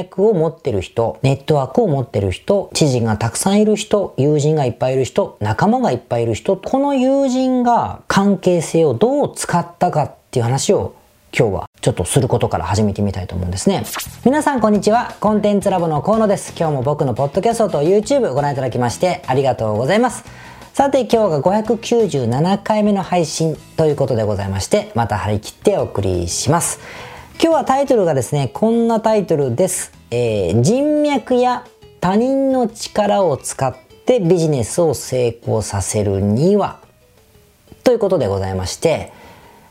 脈を持ってる人、ネットワークを持ってる人、知人がたくさんいる人、友人がいっぱいいる人、仲間がいっぱいいる人、この友人が関係性をどう使ったかっていう話を今日はちょっとすることから始めてみたいと思うんですね。皆さんこんにちは。コンテンツラボの河野です。今日も僕のポッドキャストと YouTube ご覧いただきましてありがとうございます。さて今日が597回目の配信ということでございまして、また張り切ってお送りします。今日はタイトルがですね、こんなタイトルです。えー、人脈や他人の力を使ってビジネスを成功させるにはということでございまして、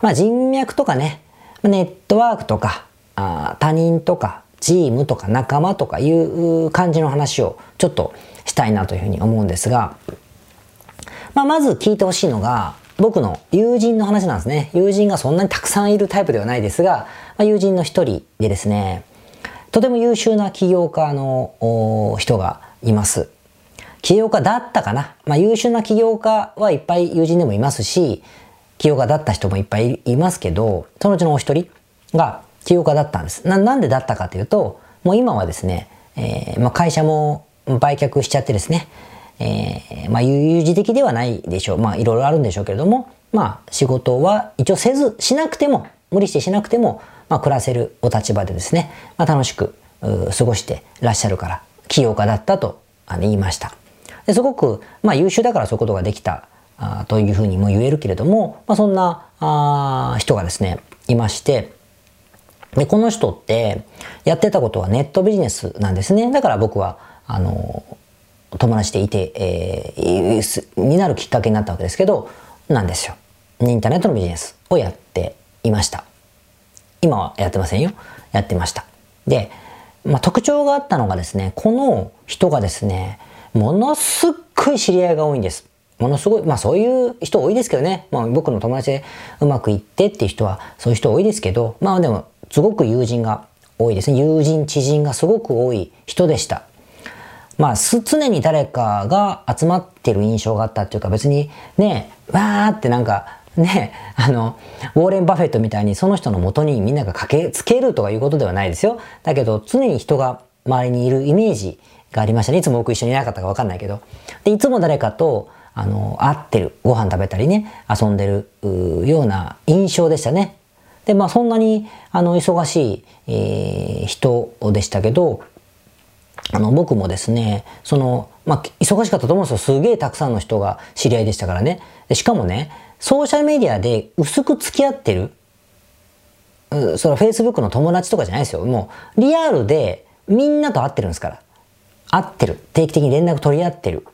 まあ人脈とかね、ネットワークとか、あ他人とか、チームとか仲間とかいう感じの話をちょっとしたいなというふうに思うんですが、まあ、まず聞いてほしいのが、僕の友人の話なんですね。友人がそんなにたくさんいるタイプではないですが、まあ、友人の一人でですね、とても優秀な起業家の人がいます。起業家だったかな。まあ、優秀な起業家はいっぱい友人でもいますし、起業家だった人もいっぱいいますけど、そのうちのお一人が起業家だったんです。ななんでだったかというと、もう今はですね、えー、まあ、会社も売却しちゃってですね、えー、まあ、有事的ではないでしょう。まあ、いろいろあるんでしょうけれども、まあ、仕事は一応せず、しなくても、無理してしなくても、まあ、暮らせるお立場でですね、まあ、楽しく過ごしてらっしゃるから、起業家だったと言いました。ですごく、まあ、優秀だからそういうことができたあというふうにも言えるけれども、まあ、そんなあ人がですね、いまして、で、この人ってやってたことはネットビジネスなんですね。だから僕は、あの、友達でいて、えー、になるきっかけになったわけですけど、なんですよ。インターネットのビジネスをやっていました。今はやってませんよ。やってました。で、まあ、特徴があったのがですね、この人がですね、ものすっごい知り合いが多いんです。ものすごい、まあそういう人多いですけどね。まあ僕の友達でうまくいってっていう人はそういう人多いですけど、まあでもすごく友人が多いですね。友人、知人がすごく多い人でした。まあ常に誰かが集まってる印象があったっていうか別にね、わーってなんかね、あの、ウォーレン・バフェットみたいにその人の元にみんなが駆けつけるとかいうことではないですよ。だけど常に人が周りにいるイメージがありましたね。いつも僕一緒にいなかったかわかんないけど。で、いつも誰かとあの、会ってる、ご飯食べたりね、遊んでるような印象でしたね。で、まあそんなに、あの、忙しい、えー、人でしたけど、あの、僕もですね、その、まあ、忙しかったと思うんですよ。すげえたくさんの人が知り合いでしたからね。でしかもね、ソーシャルメディアで薄く付き合ってる、それは Facebook の友達とかじゃないですよ。もう、リアルでみんなと会ってるんですから。会ってる。定期的に連絡取り合ってる。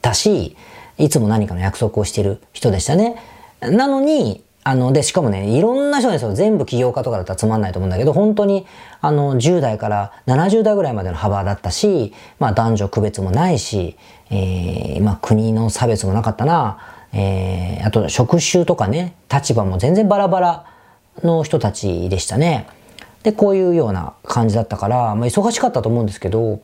たし、いつも何かの約束をしてる人でしたね。なのに、あの、で、しかもね、いろんな人ですよ。全部起業家とかだったらつまんないと思うんだけど、本当に、あの、10代から70代ぐらいまでの幅だったし、まあ男女区別もないし、えー、まあ国の差別もなかったな、えー、あと職種とかね、立場も全然バラバラの人たちでしたね。で、こういうような感じだったから、まあ忙しかったと思うんですけど、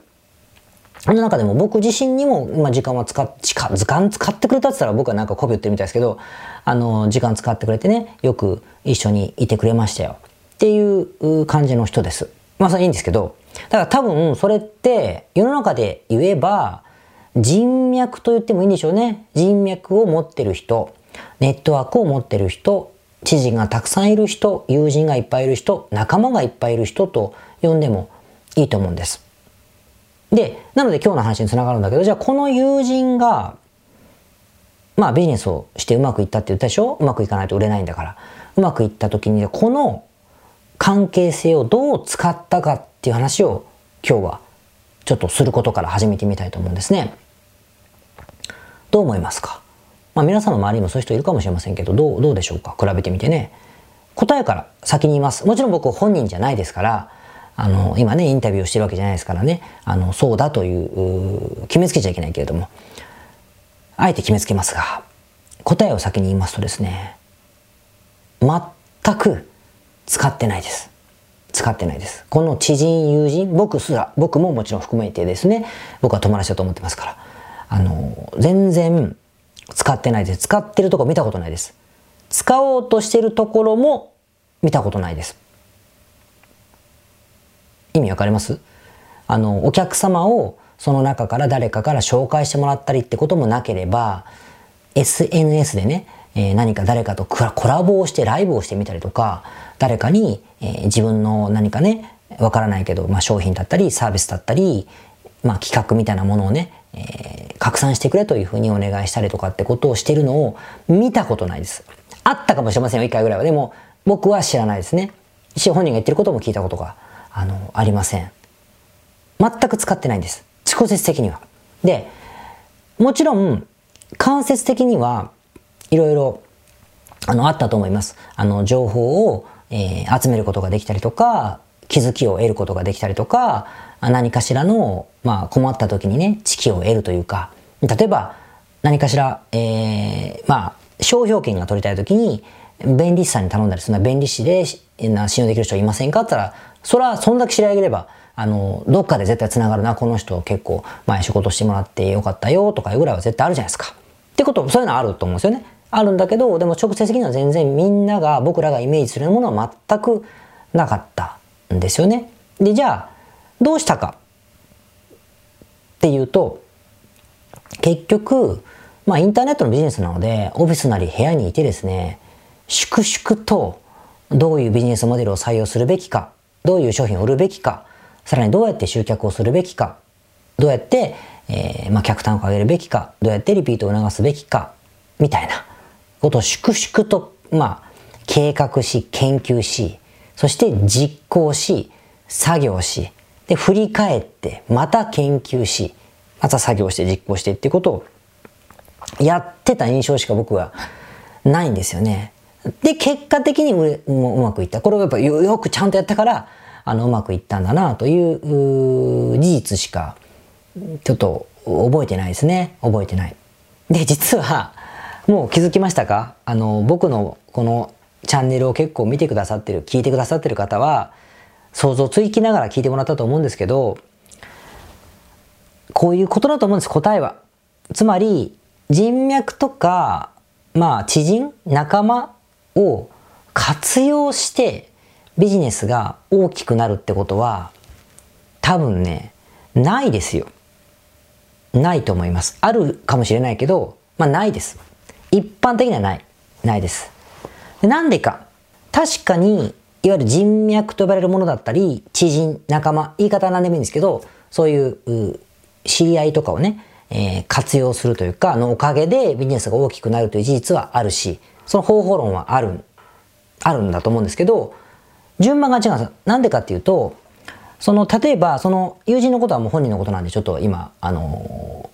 その中でも僕自身にも、まあ、時間は使っ、時間使ってくれたって言ったら僕はなんか媚び売ってるみたいですけど、あの、時間使ってくれてね、よく一緒にいてくれましたよ。っていう感じの人です。まあそれいいんですけど、だから多分それって世の中で言えば人脈と言ってもいいんでしょうね。人脈を持ってる人、ネットワークを持ってる人、知人がたくさんいる人、友人がいっぱいいる人、仲間がいっぱいいる人と呼んでもいいと思うんです。で、なので今日の話につながるんだけど、じゃあこの友人が、まあビジネスをしてうまくいったって言ったでしょ？うまくいかないと売れないんだから。うまくいった時に、この関係性をどう使ったかっていう話を今日はちょっとすることから始めてみたいと思うんですね。どう思いますか？まあ皆さんの周りにもそういう人いるかもしれませんけど、どう、どうでしょうか？比べてみてね。答えから先に言います。もちろん僕本人じゃないですから、あの、今ね、インタビューをしてるわけじゃないですからね、あの、そうだという、決めつけちゃいけないけれども、あえて決めつけますが、答えを先に言いますとですね、全く使ってないです。使ってないです。この知人、友人、僕すら、僕ももちろん含めてですね、僕は友達だと思ってますから、あの、全然使ってないです。使ってるとこ見たことないです。使おうとしてるところも見たことないです。意味わかります？あの、お客様をその中から誰かから紹介してもらったりってこともなければ、SNS でね、えー、何か誰かとコラボをしてライブをしてみたりとか、誰かに、えー、自分の何かね、わからないけど、まあ、商品だったり、サービスだったり、まあ、企画みたいなものをね、えー、拡散してくれというふうにお願いしたりとかってことをしてるのを見たことないです。あったかもしれませんよ、一回ぐらいは。でも、僕は知らないですね。一応本人が言ってることも聞いたことが、あの、ありません。全く使ってないんです。直接的には。で、もちろん、間接的にはいろいろ、あの、あったと思います。あの、情報を、えー、集めることができたりとか、気づきを得ることができたりとか、何かしらの、まあ、困った時にね、知識を得るというか、例えば、何かしら、えー、まあ、商標権が取りたい時に、弁理士さんに頼んだりするのは弁理士で信用できる人いませんかって言ったら、それはそんだけ知り上げれば、あの、どっかで絶対繋がるな、この人結構前仕事してもらってよかったよとかいうぐらいは絶対あるじゃないですか。ってこと、そういうのあると思うんですよね。あるんだけど、でも直接的には全然みんなが、僕らがイメージするものは全くなかったんですよね。で、じゃあ、どうしたかっていうと、結局、まあインターネットのビジネスなので、オフィスなり部屋にいてですね、粛々とどういうビジネスモデルを採用するべきか、どういう商品を売るべきか、さらにどうやって集客をするべきか、どうやって、えー、まあ、客単価を上げるべきか、どうやってリピートを促すべきか、みたいなことを粛々と、まあ、計画し、研究し、そして実行し、作業し、で、振り返って、また研究し、また作業して実行してっていうことをやってた印象しか僕はないんですよね。で、結果的にううまくいった。これをやっぱよくちゃんとやったから、あの、うまくいったんだなという事実しか、ちょっと覚えてないですね。覚えてない。で、実は、もう気づきましたか？あの、僕のこのチャンネルを結構見てくださってる、聞いてくださってる方は、想像ついきながら聞いてもらったと思うんですけど、こういうことだと思うんです、答えは。つまり、人脈とか、まあ、知人、仲間を活用してビジネスが大きくなるってことは、多分ね、ないですよ。ないと思います。あるかもしれないけど、まあないです。一般的にはない。ないです。なんでか。確かに、いわゆる人脈と呼ばれるものだったり、知人、仲間、言い方は何でもいいんですけど、そういう知り合いとかをね、えー、活用するというか、のおかげでビジネスが大きくなるという事実はあるし、その方法論はある、あるんだと思うんですけど、順番が違うんです。なんでかっていうと、その、例えば、その友人のことはもう本人のことなんで、ちょっと今、あの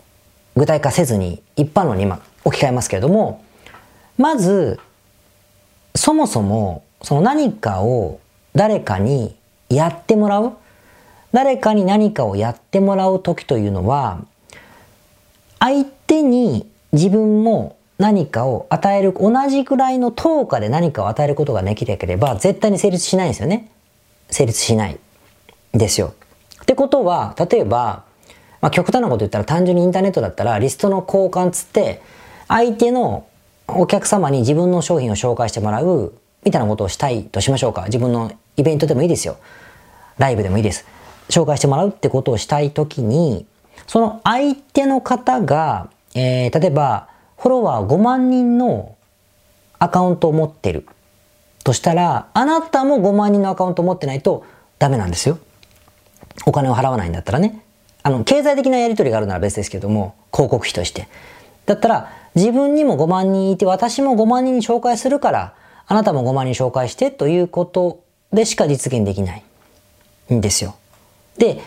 ー、具体化せずに、一般論に今置き換えますけれども、まず、そもそも、その何かを誰かにやってもらう？誰かに何かをやってもらう時というのは、相手に自分も何かを与える、同じくらいの等価で何かを与えることができなければ、絶対に成立しないんですよね。成立しない。ですよ。ってことは、例えば、まあ、極端なこと言ったら単純にインターネットだったらリストの交換つって、相手のお客様に自分の商品を紹介してもらう、みたいなことをしたいとしましょうか。自分のイベントでもいいですよ。ライブでもいいです。紹介してもらうってことをしたいときに、その相手の方が、えー、例えば、フォロワー5万人のアカウントを持ってるとしたら、あなたも5万人のアカウントを持ってないとダメなんですよ。お金を払わないんだったらね。あの、経済的なやり取りがあるなら別ですけども、広告費として。だったら、自分にも5万人いて、私も5万人に紹介するから、あなたも5万人紹介してということでしか実現できないんですよ。で、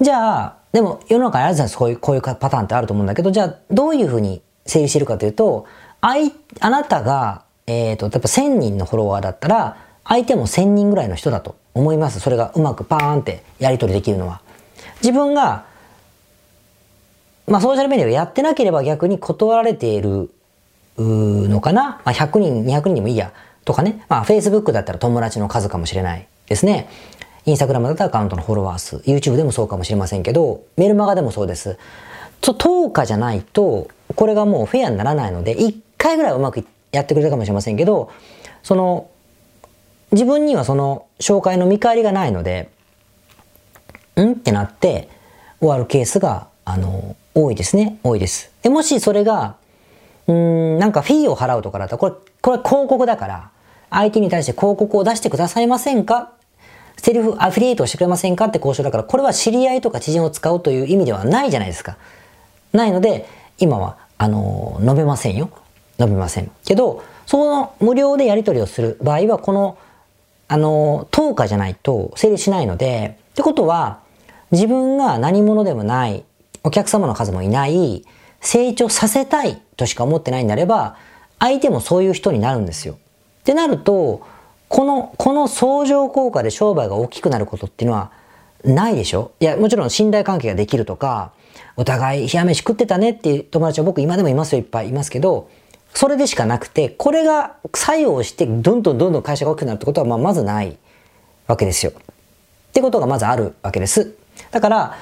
じゃあ、でも世の中にあるじゃないですか、こういう、こういうパターンってあると思うんだけど、じゃあ、どういうふうに整理してるかというと、あい、あなたが、えっ、ー、と、例えば1000人のフォロワーだったら、相手も1000人ぐらいの人だと思います。それがうまくパーンってやり取りできるのは。自分が、まあソーシャルメディアをやってなければ逆に断られているのかな。まあ100人、200人でもいいや。とかね。まあ Facebook だったら友達の数かもしれないですね。インスタグラムだったらアカウントのフォロワー数。YouTube でもそうかもしれませんけど、メルマガでもそうです。と、10日じゃないと、これがもうフェアにならないので、1回ぐらいうまくやってくれたかもしれませんけど、その、自分にはその紹介の見返りがないので、ん？ってなって終わるケースが、あの、多いですね。多いです。で、もしそれが、うん、なんかフィーを払うとかだったら、これ、これ広告だから、相手に対して広告を出してくださいませんか？セルフアフィリエイトをしてくれませんか？って交渉だから、これは知り合いとか知人を使うという意味ではないじゃないですか。ないので、今は、あの、述べませんよ。述べません。けど、その無料でやり取りをする場合は、この、あの、10日じゃないと成立しないので、ってことは、自分が何者でもない、お客様の数もいない、成長させたいとしか思ってないんであれば、相手もそういう人になるんですよ。ってなると、この、この相乗効果で商売が大きくなることっていうのはないでしょ？いや、もちろん信頼関係ができるとか、お互い冷や飯食ってたねっていう友達は僕今でもいますよ、いっぱいいますけど、それでしかなくて、これが作用してどんどんどんどん会社が大きくなるってことはまあまずないわけですよ。ってことがまずあるわけです。だから、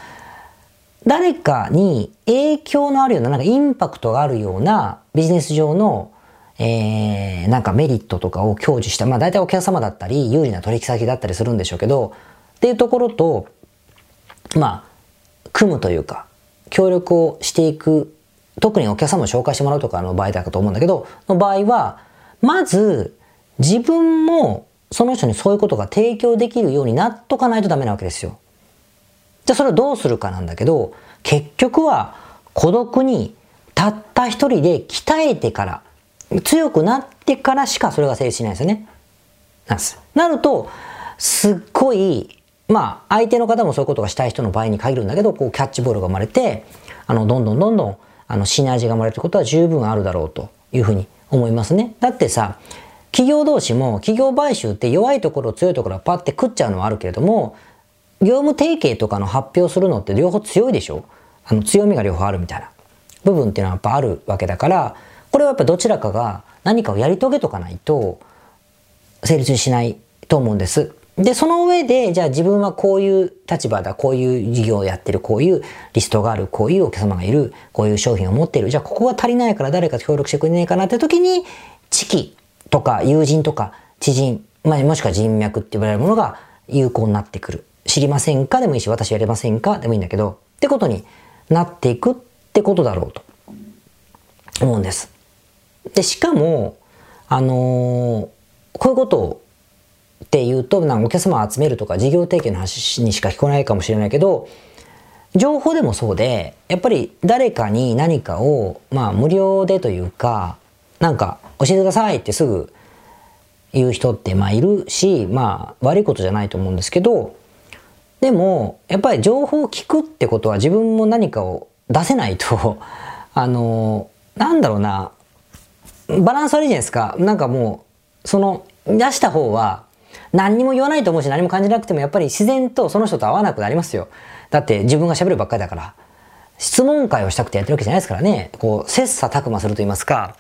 誰かに影響のあるような、なんかインパクトがあるようなビジネス上の、えー、なんかメリットとかを享受した、まあ大体お客様だったり、有利な取引先だったりするんでしょうけど、っていうところと、まあ、組むというか、協力をしていく、特にお客様を紹介してもらうとかの場合だと思うんだけど、の場合は、まず、自分もその人にそういうことが提供できるようになっとかないとダメなわけですよ。じゃあそれをどうするかなんだけど、結局は孤独にたった一人で鍛えてから、強くなってからしかそれが成立しないですよね。なんです。なると、すっごい、まあ、相手の方もそういうことがしたい人の場合に限るんだけど、こう、キャッチボールが生まれて、あの、どんどんどんどん、あの、シナジーが生まれることは十分あるだろうというふうに思いますね。だってさ、企業同士も企業買収って弱いところ強いところはパッて食っちゃうのはあるけれども、業務提携とかの発表するのって両方強いでしょ？あの強みが両方あるみたいな部分っていうのはやっぱあるわけだから、これはやっぱどちらかが何かをやり遂げとかないと成立しないと思うんです。で、その上で、じゃあ自分はこういう立場だ、こういう事業をやってる、こういうリストがある、こういうお客様がいる、こういう商品を持ってる、じゃあここが足りないから誰か協力してくれないかなって時に、知己とか友人とか知人、まあ、もしくは人脈って言われるものが有効になってくる。知りませんか？でもいいし、私やれませんか？でもいいんだけど、ってことになっていくってことだろうと。思うんです。で、しかも、あのー、こういうことって言うと、なんかお客様を集めるとか事業提携の話にしか聞こえないかもしれないけど、情報でもそうで、やっぱり誰かに何かを、まあ無料でというか、なんか教えてくださいってすぐ言う人ってまあいるし、まあ悪いことじゃないと思うんですけど、でもやっぱり情報を聞くってことは自分も何かを出せないと、あの、なんだろうな、バランス悪いじゃないですか。なんかもう、その出した方は何にも言わないと思うし何も感じなくてもやっぱり自然とその人と会わなくなりますよ。だって自分が喋るばっかりだから。質問会をしたくてやってるわけじゃないですからね。こう、切磋琢磨すると言いますか。やっ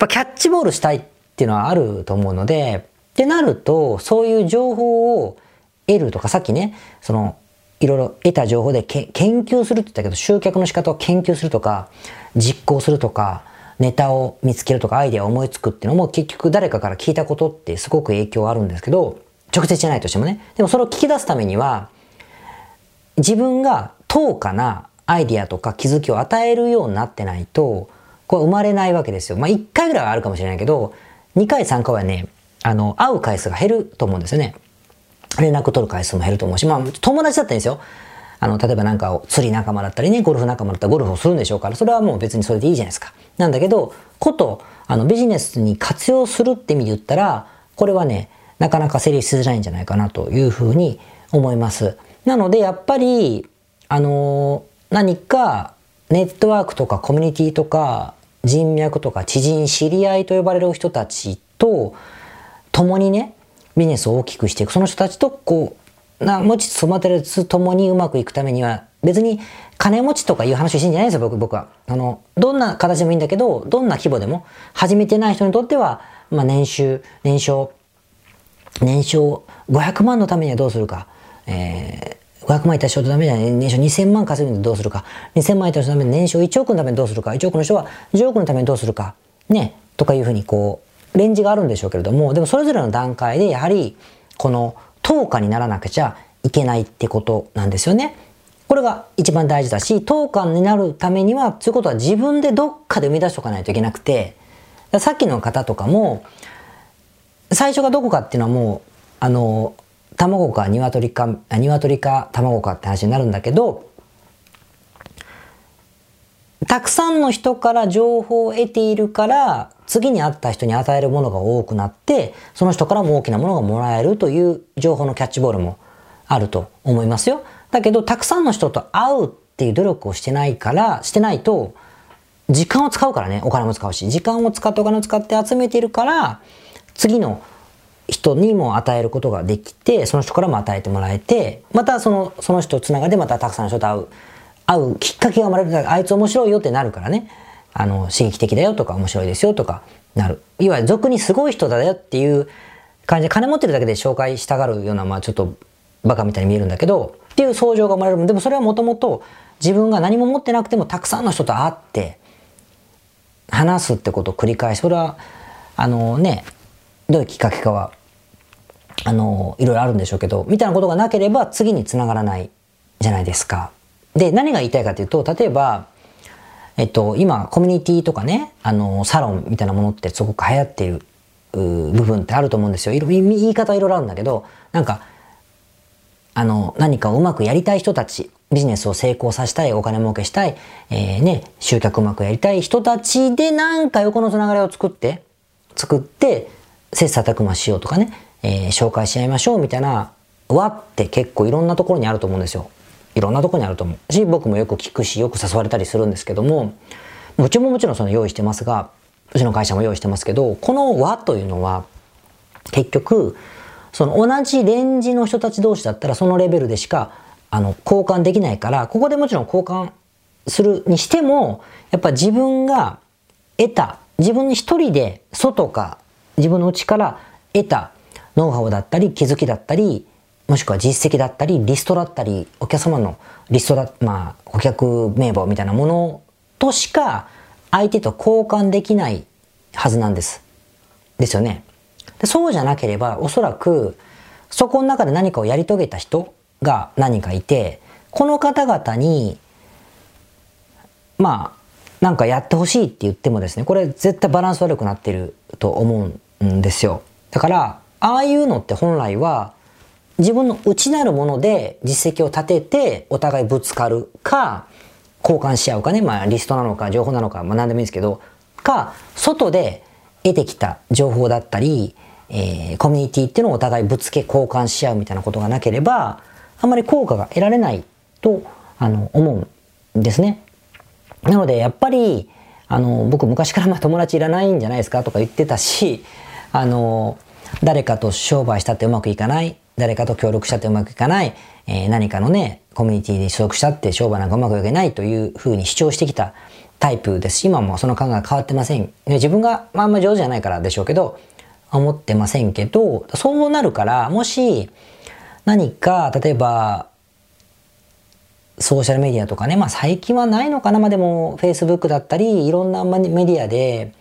ぱキャッチボールしたいっていうのはあると思うので、ってなると、そういう情報を得るとか、さっきね、その、いろいろ得た情報で研究するって言ったけど、集客の仕方を研究するとか、実行するとか、ネタを見つけるとか、アイデアを思いつくっていうのも結局誰かから聞いたことってすごく影響あるんですけど、直接じゃないとしてもね。でもそれを聞き出すためには、自分が等価なアイデアとか気づきを与えるようになってないと、これ生まれないわけですよ。まあ、1回ぐらいはあるかもしれないけど、2回3回はね、あの、会う回数が減ると思うんですよね。連絡取る回数も減ると思うし、まあ、友達だったんですよ。あの、例えばなんか釣り仲間だったりね、ゴルフ仲間だったらゴルフをするんでしょうから、それはもう別にそれでいいじゃないですか。なんだけど、こと、あの、ビジネスに活用するって意味で言ったら、これはね、なかなか成立しづらいんじゃないかなというふうに思います。なので、やっぱり、あの何かネットワークとかコミュニティとか人脈とか知人、知り合いと呼ばれる人たちと共にね、ビジネスを大きくしていく。その人たちとこう、な持ち育てるつ共にうまくいくためには、別に金持ちとかいう話をしてんじゃないですよ、僕、僕は。あの、どんな形でもいいんだけど、どんな規模でも、始めてない人にとっては、まあ年収、年商、年商500万のためにはどうするか。えー500万いった人のためには年商2000万稼ぐのにどうするか。2000万いった人のために年商1億のためにどうするか。1億の人は10億のためにどうするか。ね。とかいうふうにこう、レンジがあるんでしょうけれども、でもそれぞれの段階でやはり、この10日にならなくちゃいけないってことなんですよね。これが一番大事だし、当館になるためには、そういうことは自分でどっかで生み出しておかないといけなくて、さっきの方とかも、最初がどこかっていうのはもう、あの、卵か鶏か、鶏か卵かって話になるんだけど、たくさんの人から情報を得ているから、次に会った人に与えるものが多くなって、その人からも大きなものがもらえるという情報のキャッチボールもあると思いますよ。だけど、たくさんの人と会うっていう努力をしてないから、してないと、時間を使うからね、お金も使うし、時間を使ってお金を使って集めているから、次の人にも与えることができて、その人からも与えてもらえて、またその、その人つながりでまたたくさんの人と会う、会うきっかけが生まれる。あいつ面白いよってなるからね。あの、刺激的だよとか面白いですよとかなる。いわゆる俗にすごい人だよっていう感じで金持ってるだけで紹介したがるような、まあちょっとバカみたいに見えるんだけど、っていう相乗が生まれる。でもそれはもともと自分が何も持ってなくてもたくさんの人と会って、話すってことを繰り返し、それは、あのね、どういうきっかけかは、あの、いろいろあるんでしょうけど、みたいなことがなければ次につながらないじゃないですか。で、何が言いたいかというと、例えば、えっと、今、コミュニティとかね、あの、サロンみたいなものってすごく流行っている部分ってあると思うんですよ。言い方はいろいろあるんだけど、なんか、あの、何かをうまくやりたい人たち、ビジネスを成功させたい、お金儲けしたい、えー、ね、集客うまくやりたい人たちでなんか横のつながりを作って、作って、切磋琢磨しようとかね、えー、紹介し合いましょうみたいな輪って結構いろんなところにあると思うんですよ。いろんなとこにあると思う。し、僕もよく聞くし、よく誘われたりするんですけども、うちももちろんその用意してますが、うちの会社も用意してますけど、この輪というのは、結局、その同じレンジの人たち同士だったらそのレベルでしか、あの、交換できないから、ここでもちろん交換するにしても、やっぱ自分が得た、自分一人で外か自分の内から得たノウハウだったり気づきだったり、もしくは実績だったり、リストだったり、お客様のリストだ、まあ、顧客名簿みたいなものとしか相手と交換できないはずなんです。ですよね。でそうじゃなければ、おそらく、そこの中で何かをやり遂げた人が何かいて、この方々に、まあ、なんかやってほしいって言ってもですね、これ絶対バランス悪くなってると思うんですよ。だから、ああいうのって本来は、自分の内なるもので実績を立ててお互いぶつかるか、交換し合うかね、まあリストなのか情報なのか、まあ何でもいいですけど、か、外で得てきた情報だったり、えー、コミュニティっていうのをお互いぶつけ交換し合うみたいなことがなければ、あんまり効果が得られないと、あの、思うんですね。なので、やっぱり、あの、僕昔からまあ友達いらないんじゃないですかとか言ってたし、あの、誰かと商売したってうまくいかない。誰かと協力したってうまくいかない、えー、何かのね、コミュニティで所属したって商売なんかうまくいけないというふうに主張してきたタイプですし、今もその考え変わってません。自分が、まあ、あんま上手じゃないからでしょうけど、思ってませんけど、そうなるから、もし何か、例えば、ソーシャルメディアとかね、まあ最近はないのかな、まあでも Facebook だったり、いろんなメディアで、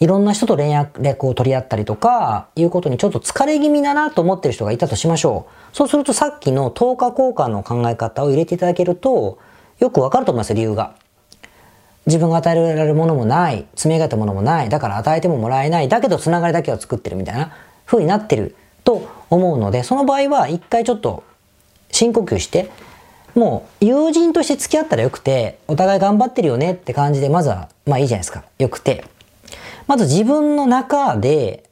いろんな人と連絡を取り合ったりとか、いうことにちょっと疲れ気味だなと思ってる人がいたとしましょう。そうするとさっきの10日交換の考え方を入れていただけると、よくわかると思います理由が。自分が与えられるものもない、積み上げたものもない、だから与えてももらえない、だけどつながりだけを作ってるみたいな風になってると思うので、その場合は一回ちょっと深呼吸して、もう友人として付き合ったらよくて、お互い頑張ってるよねって感じで、まずは、まあいいじゃないですか。よくて。まず自分の中で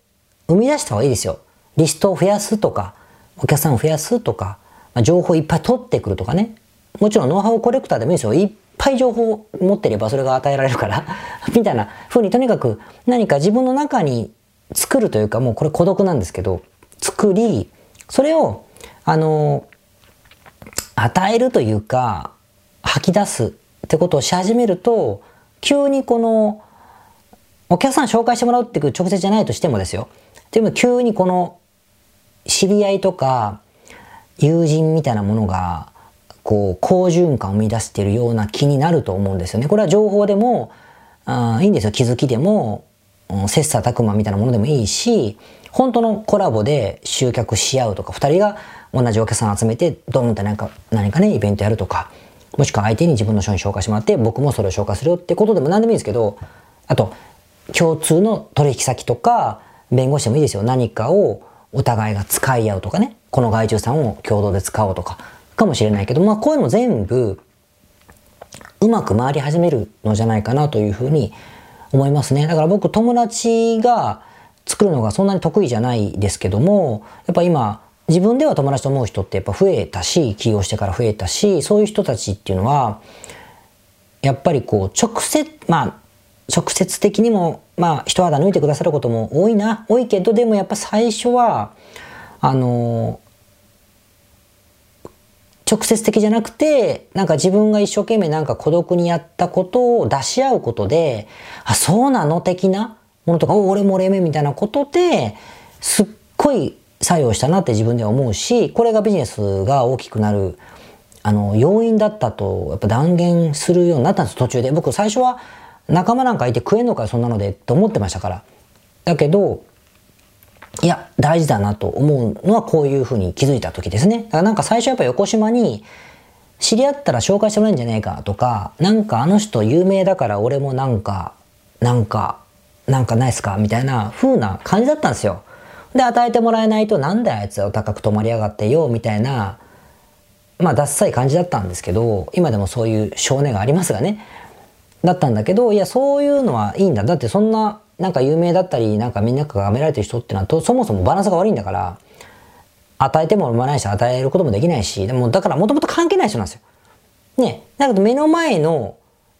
生み出した方がいいですよ。リストを増やすとか、お客さんを増やすとか、まあ、情報いっぱい取ってくるとかね。もちろんノウハウコレクターでもいいですよ。いっぱい情報を持ってればそれが与えられるから みたいな風にとにかく何か自分の中に作るというか、もうこれ孤独なんですけど、作り、それを、あの、与えるというか、吐き出すってことをし始めると、急にこのお客さん紹介してもらうっていう直接じゃないとしてもですよ。でも急にこの知り合いとか友人みたいなものがこう好循環を生み出しているような気になると思うんですよね。これは情報でもあいいんですよ。気づきでも切磋琢磨みたいなものでもいいし本当のコラボで集客し合うとか、二人が同じお客さん集めて、ドーンって何か、何かね、イベントやるとか、もしくは相手に自分の商品紹介してもらって、僕もそれを紹介するよってことでも何でもいいんですけど、あと、共通の取引先とか、弁護士でもいいですよ。何かをお互いが使い合うとかね。この外注さんを共同で使おうとか、かもしれないけど、まあこういうのも全部、うまく回り始めるのじゃないかなというふうに思いますね。だから僕友達が作るのがそんなに得意じゃないですけども、やっぱ今自分では友達と思う人ってやっぱ増えたし、起業してから増えたし、そういう人たちっていうのは、やっぱりこう直接、まあ直接的にも、まあ一肌抜いてくださることも多いな、多いけど、でもやっぱ最初は、あの、直接的じゃなくて、なんか自分が一生懸命なんか孤独にやったことを出し合うことで、あ、そうなの的なものとか、お俺も俺めみたいなことで、すっごい作用したなって自分では思うし、これがビジネスが大きくなる、あの、要因だったと、やっぱ断言するようになったんです、途中で。僕最初は仲間なんかいて食えんのかよ、そんなので、って思ってましたから。だけど、いや、大事だなと思うのはこういうふうに気づいた時ですね。だからなんか最初やっぱ横島に、知り合ったら紹介してもらえるんじゃねえかとか、なんかあの人有名だから俺もなんか、なんか、なんかないっすかみたいな風な感じだったんですよ。で、与えてもらえないとなんだあいつは高く止まりやがってよ、みたいな、まあ、ダッサい感じだったんですけど、今でもそういう少年がありますがね。だったんだけど、いや、そういうのはいいんだ。だってそんななんか有名だったり、なんかみんながめられてる人ってのはと、そもそもバランスが悪いんだから、与えても生まないし、与えることもできないし、でもだからもともと関係ない人なんですよ。ね。だけど目の前の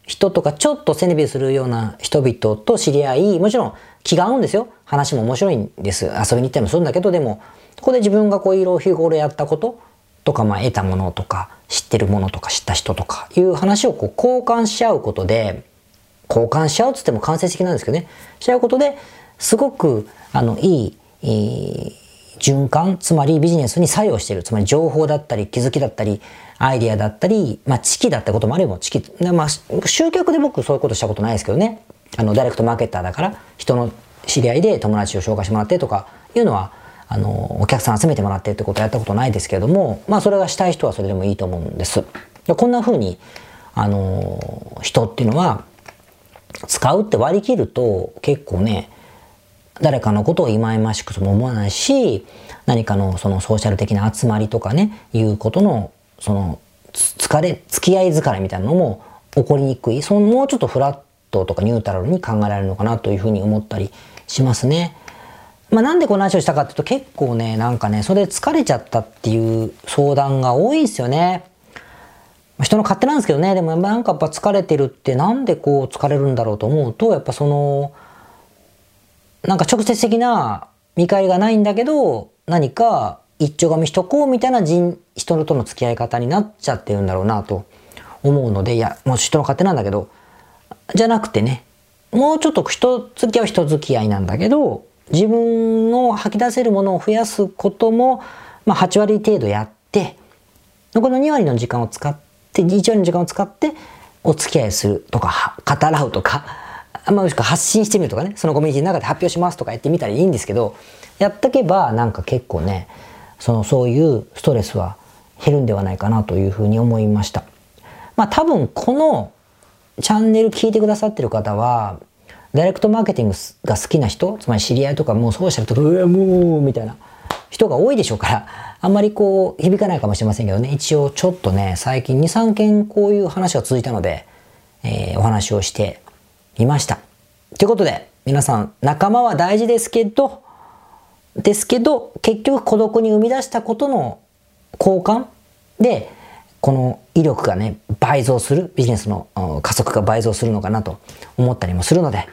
人とか、ちょっと背伸びするような人々と知り合い、もちろん気が合うんですよ。話も面白いんです。遊びに行ったりもするんだけど、でも、ここで自分がこういろいろ日頃やったこととか、まあ得たものとか、知ってるものとか知った人とかいう話をこう交換し合うことで、交換し合うっつっても間接的なんですけどね。し合うことですごくあのいい、えー、循環つまりビジネスに作用している。つまり情報だったり気づきだったりアイディアだったり、まあ、知識だったこともあれば知識、まあ、集客で僕そういうことしたことないですけどね。あのダイレクトマーケッターだから人の知り合いで友達を紹介してもらってとかいうのはあのお客さん集めてもらってってことはやったことないですけれどもまあそれがしたい人はそれでもいいと思うんですこんな風にあの人っていうのは使うって割り切ると結構ね、誰かのことを忌々しくとも思わないし、何かのそのソーシャル的な集まりとかね、いうことの、その、疲れ、付き合い疲れみたいなのも起こりにくい。そのもうちょっとフラットとかニュートラルに考えられるのかなというふうに思ったりしますね。まあなんでこの話をしたかっていうと結構ね、なんかね、それで疲れちゃったっていう相談が多いんですよね。人の勝手なんですけどね、でもなんかやっぱ疲れてるってなんでこう疲れるんだろうと思うと、やっぱその、なんか直接的な見返りがないんだけど、何か一丁紙しとこうみたいな人、人との付き合い方になっちゃってるんだろうなと思うので、いや、もう人の勝手なんだけど、じゃなくてね、もうちょっと人付き合いは人付き合いなんだけど、自分の吐き出せるものを増やすことも、まあ8割程度やって、残りの2割の時間を使って、1割の時間を使ってお付き合いするとか、語らうとか、まあ、もしくは発信してみるとかね、そのコミュニティの中で発表しますとかやってみたらいいんですけど、やっとけばなんか結構ね、そのそういうストレスは減るんではないかなというふうに思いました。まあ多分このチャンネル聞いてくださってる方は、ダイレクトマーケティングが好きな人、つまり知り合いとかもうソーシャルとか、うわ、もう、みたいな人が多いでしょうから、あんまりこう響かないかもしれませんけどね、一応ちょっとね、最近2、3件こういう話が続いたので、えー、お話をしてみました。ということで、皆さん、仲間は大事ですけど、ですけど、結局孤独に生み出したことの交換で、この威力がね、倍増する、ビジネスの加速が倍増するのかなと思ったりもするので、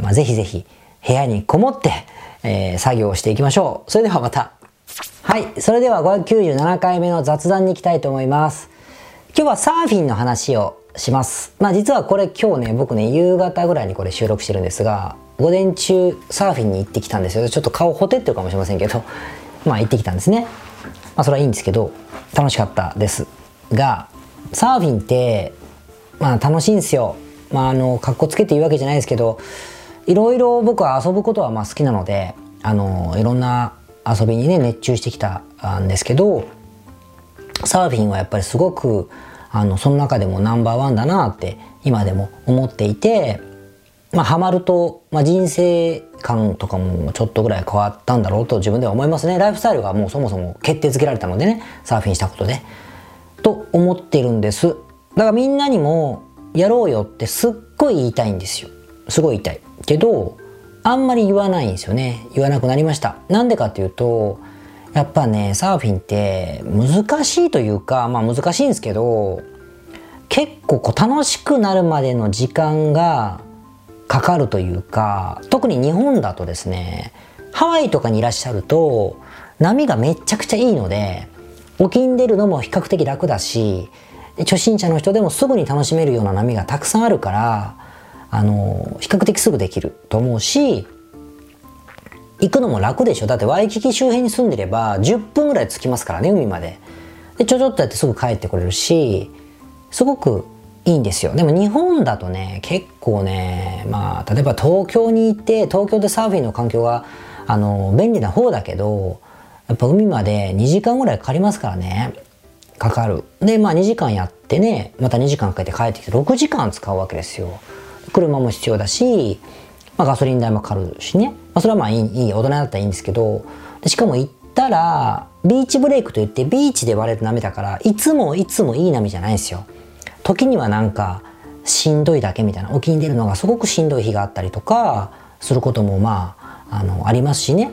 まあ、ぜひぜひ部屋にこもって、えー、作業をしていきましょう。それではまたはい。それでは597回目の雑談に行きたいと思います。今日はサーフィンの話をします。まあ実はこれ今日ね、僕ね、夕方ぐらいにこれ収録してるんですが、午前中サーフィンに行ってきたんですよ。ちょっと顔ほてってるかもしれませんけど、まあ行ってきたんですね。まあそれはいいんですけど、楽しかったです。が、サーフィンって、まあ楽しいんですよ。まああの、格好つけて言うわけじゃないですけど、いろいろ僕は遊ぶことはまあ好きなので、あのいろんな遊びにね熱中してきたんですけどサーフィンはやっぱりすごくあのその中でもナンバーワンだなって今でも思っていてまあハマると、まあ、人生観とかもちょっとぐらい変わったんだろうと自分では思いますね。ライフスタイルがもうそもそも決定づけられたのでねサーフィンしたことで。と思ってるんです。だからみんなにもやろうよってすっごい言いたいんですよ。すごい言いたい。けどあんまり言わないんですよね。言わなくなりました。なんでかっていうとやっぱねサーフィンって難しいというかまあ難しいんですけど結構こう楽しくなるまでの時間がかかるというか特に日本だとですねハワイとかにいらっしゃると波がめちゃくちゃいいので沖に出るのも比較的楽だし初心者の人でもすぐに楽しめるような波がたくさんあるからあの比較的すぐできると思うし行くのも楽でしょ。だってワイキキ周辺に住んでれば10分ぐらい着きますからね海まで。でちょちょっとやってすぐ帰ってこれるしすごくいいんですよ。でも日本だとね結構ねまあ例えば東京に行って東京でサーフィンの環境があの便利な方だけどやっぱ海まで2時間ぐらいかかりますからね。かかる。でまあ2時間やってねまた2時間かけて帰ってきて6時間使うわけですよ。車も必要だし、まあ、ガソリン代もかかるしね、まあ、それはまあいいいい大人だったらいいんですけど。でしかも行ったらビーチブレイクといってビーチで割れる波だからいつもいつもいい波じゃないんですよ。時にはなんかしんどいだけみたいな沖に出るのがすごくしんどい日があったりとかすることもまああのありますしね。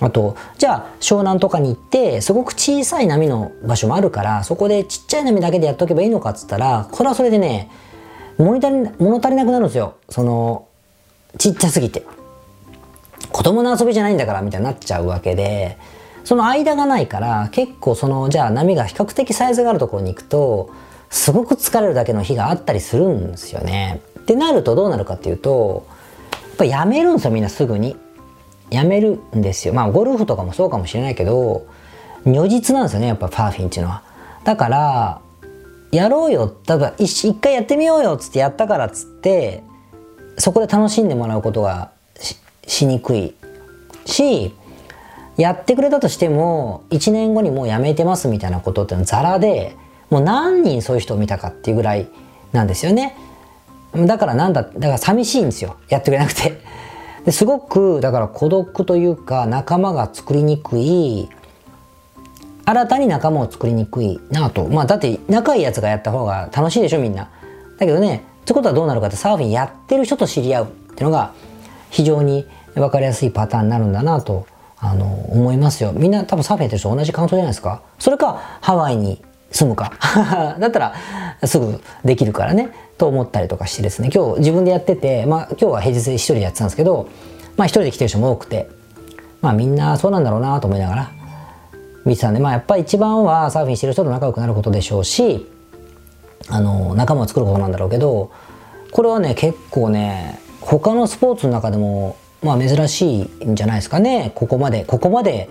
あとじゃあ湘南とかに行ってすごく小さい波の場所もあるからそこでちっちゃい波だけでやっとけばいいのかっつったらこれはそれでね物足り物足りなくなるんですよそのちっちゃすぎて子供の遊びじゃないんだからみたいになっちゃうわけでその間がないから結構そのじゃあ波が比較的サイズがあるところに行くとすごく疲れるだけの日があったりするんですよね。ってなるとどうなるかっていうとやっぱやめるんですよみんなすぐに。やめるんですよ。まあゴルフとかもそうかもしれないけど如実なんですよねやっぱパーフィンっていうのは。だからやろうよ多分一一回やってみようよっつってやったからっつってそこで楽しんでもらうことがしにくいしやってくれたとしても1年後にもうやめてますみたいなことってのはザラでもう何人そういう人を見たかっていうぐらいなんですよね。だからなんだ、だから寂しいんですよ。やってくれなくて。ですごく、だから孤独というか仲間が作りにくい、新たに仲間を作りにくいなと。まあだって仲いいやつがやった方が楽しいでしょみんな。だけどね、ってことはどうなるかってサーフィンやってる人と知り合うっていうのが非常に分かりやすいパターンになるんだなとあの思いますよ。みんな多分サーフィンやってる人同じ感想じゃないですか。それかハワイに住むか だったらすぐできるからねと思ったりとかしてですね今日自分でやっててまあ今日は平日で一人でやってたんですけどまあ一人で来てる人も多くてまあみんなそうなんだろうなと思いながら見てたんでまあやっぱり一番はサーフィンしてる人と仲良くなることでしょうしあの仲間を作ることなんだろうけどこれはね結構ね他のスポーツの中でもまあ珍しいんじゃないですかね。ここまでここまで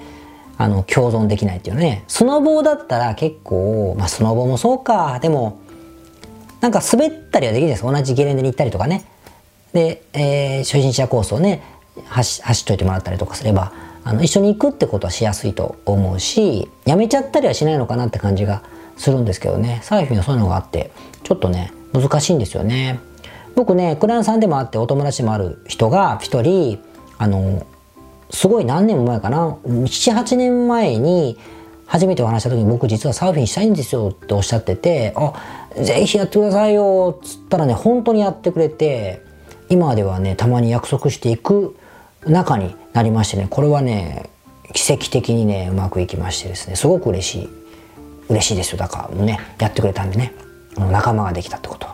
あの共存できないっていうね。スノボだったら結構まあスノボもそうか。でもなんか滑ったりはできるんです同じゲレンデに行ったりとかね。で、えー、初心者コースをね走走っといてもらったりとかすれば。あの一緒に行くってことはしやすいと思うしやめちゃったりはしないのかなって感じがするんですけどね。サーフィンはそういうのがあってちょっとね難しいんですよね。僕ねクライアントさんでもあってお友達でもある人が一人あのすごい何年も前かな。78年前に初めてお話した時に僕実はサーフィンしたいんですよっておっしゃっててあぜひやってくださいよっつったらね本当にやってくれて今ではねたまに約束していく中になりましてねこれはね奇跡的にねうまくいきましてですねすごく嬉しい嬉しいですよ。だからもうねやってくれたんでね仲間ができたってこと。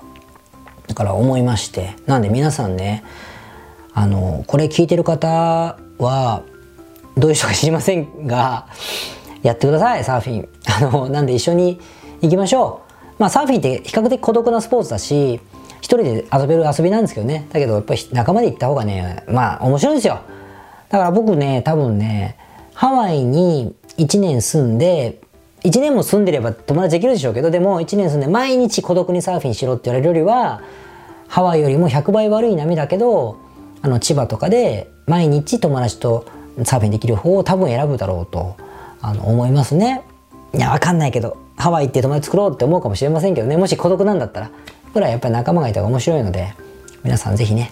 だから思いましてなんで皆さんねあのこれ聞いてる方はどういう人か知りませんがやってくださいサーフィン。あのなんで一緒に行きましょう。まあサーフィンって比較的孤独なスポーツだし一人で遊べる遊びなんですけどね。だけどやっぱり仲間で行った方がねまあ面白いですよ。だから僕ね多分ねハワイに1年住んで1年も住んでれば友達できるでしょうけどでも1年住んで毎日孤独にサーフィンしろって言われるよりはハワイよりも100倍悪い波だけどあの千葉とかで毎日友達とサーフィンできる方を多分選ぶだろうとあの思いますね。いやわかんないけどハワイって友達作ろうって思うかもしれませんけどね。もし孤独なんだったら僕らやっぱり仲間がいた方が面白いので皆さん是非ね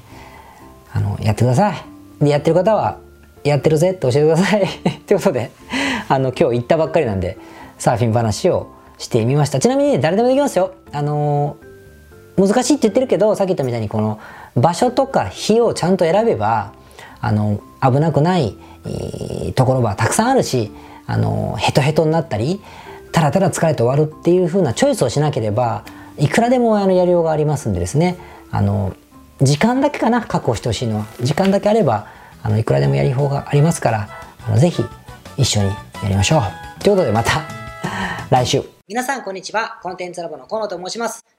あのやってください。でやってる方はやってるぜって教えてください。ということであの今日行ったばっかりなんでサーフィン話をしてみました。ちなみに、ね、誰でもできますよ。あのー、難しいって言ってるけどさっき言ったみたいにこの場所とか日をちゃんと選べばあの危なくないところはたくさんあるしあのヘトヘトになったりただただ疲れて終わるっていう風なチョイスをしなければいくらでもあのやりようがありますんでですね。あの時間だけかな確保してほしいのは。時間だけあればあのいくらでもやり方がありますからあのぜひ一緒にやりましょう。ということでまた来週。皆さんこんにちは。コンテンツラボの河野と申します。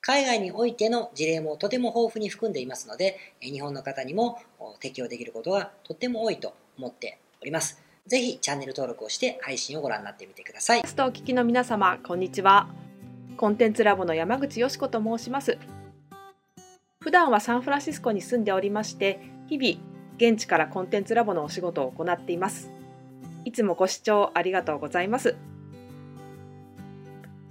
海外においての事例もとても豊富に含んでいますので、日本の方にも適用できることがとっても多いと思っております。ぜひチャンネル登録をして配信をご覧になってみてください。ストお聞きの皆様、こんにちは。コンテンツラボの山口よし子と申します。普段はサンフランシスコに住んでおりまして、日々現地からコンテンツラボのお仕事を行っています。いつもご視聴ありがとうございます。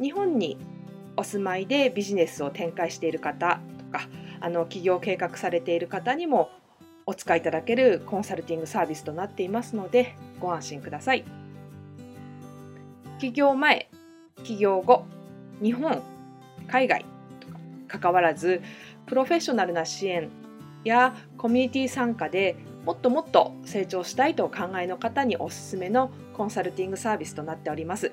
日本にお住まいでビジネスを展開している方とかあの起業計画されている方にもお使いいただけるコンサルティングサービスとなっていますのでご安心ください。起業前、起業後、日本、海外とかかわらずプロフェッショナルな支援やコミュニティ参加でもっともっと成長したいとお考えの方におすすめのコンサルティングサービスとなっております。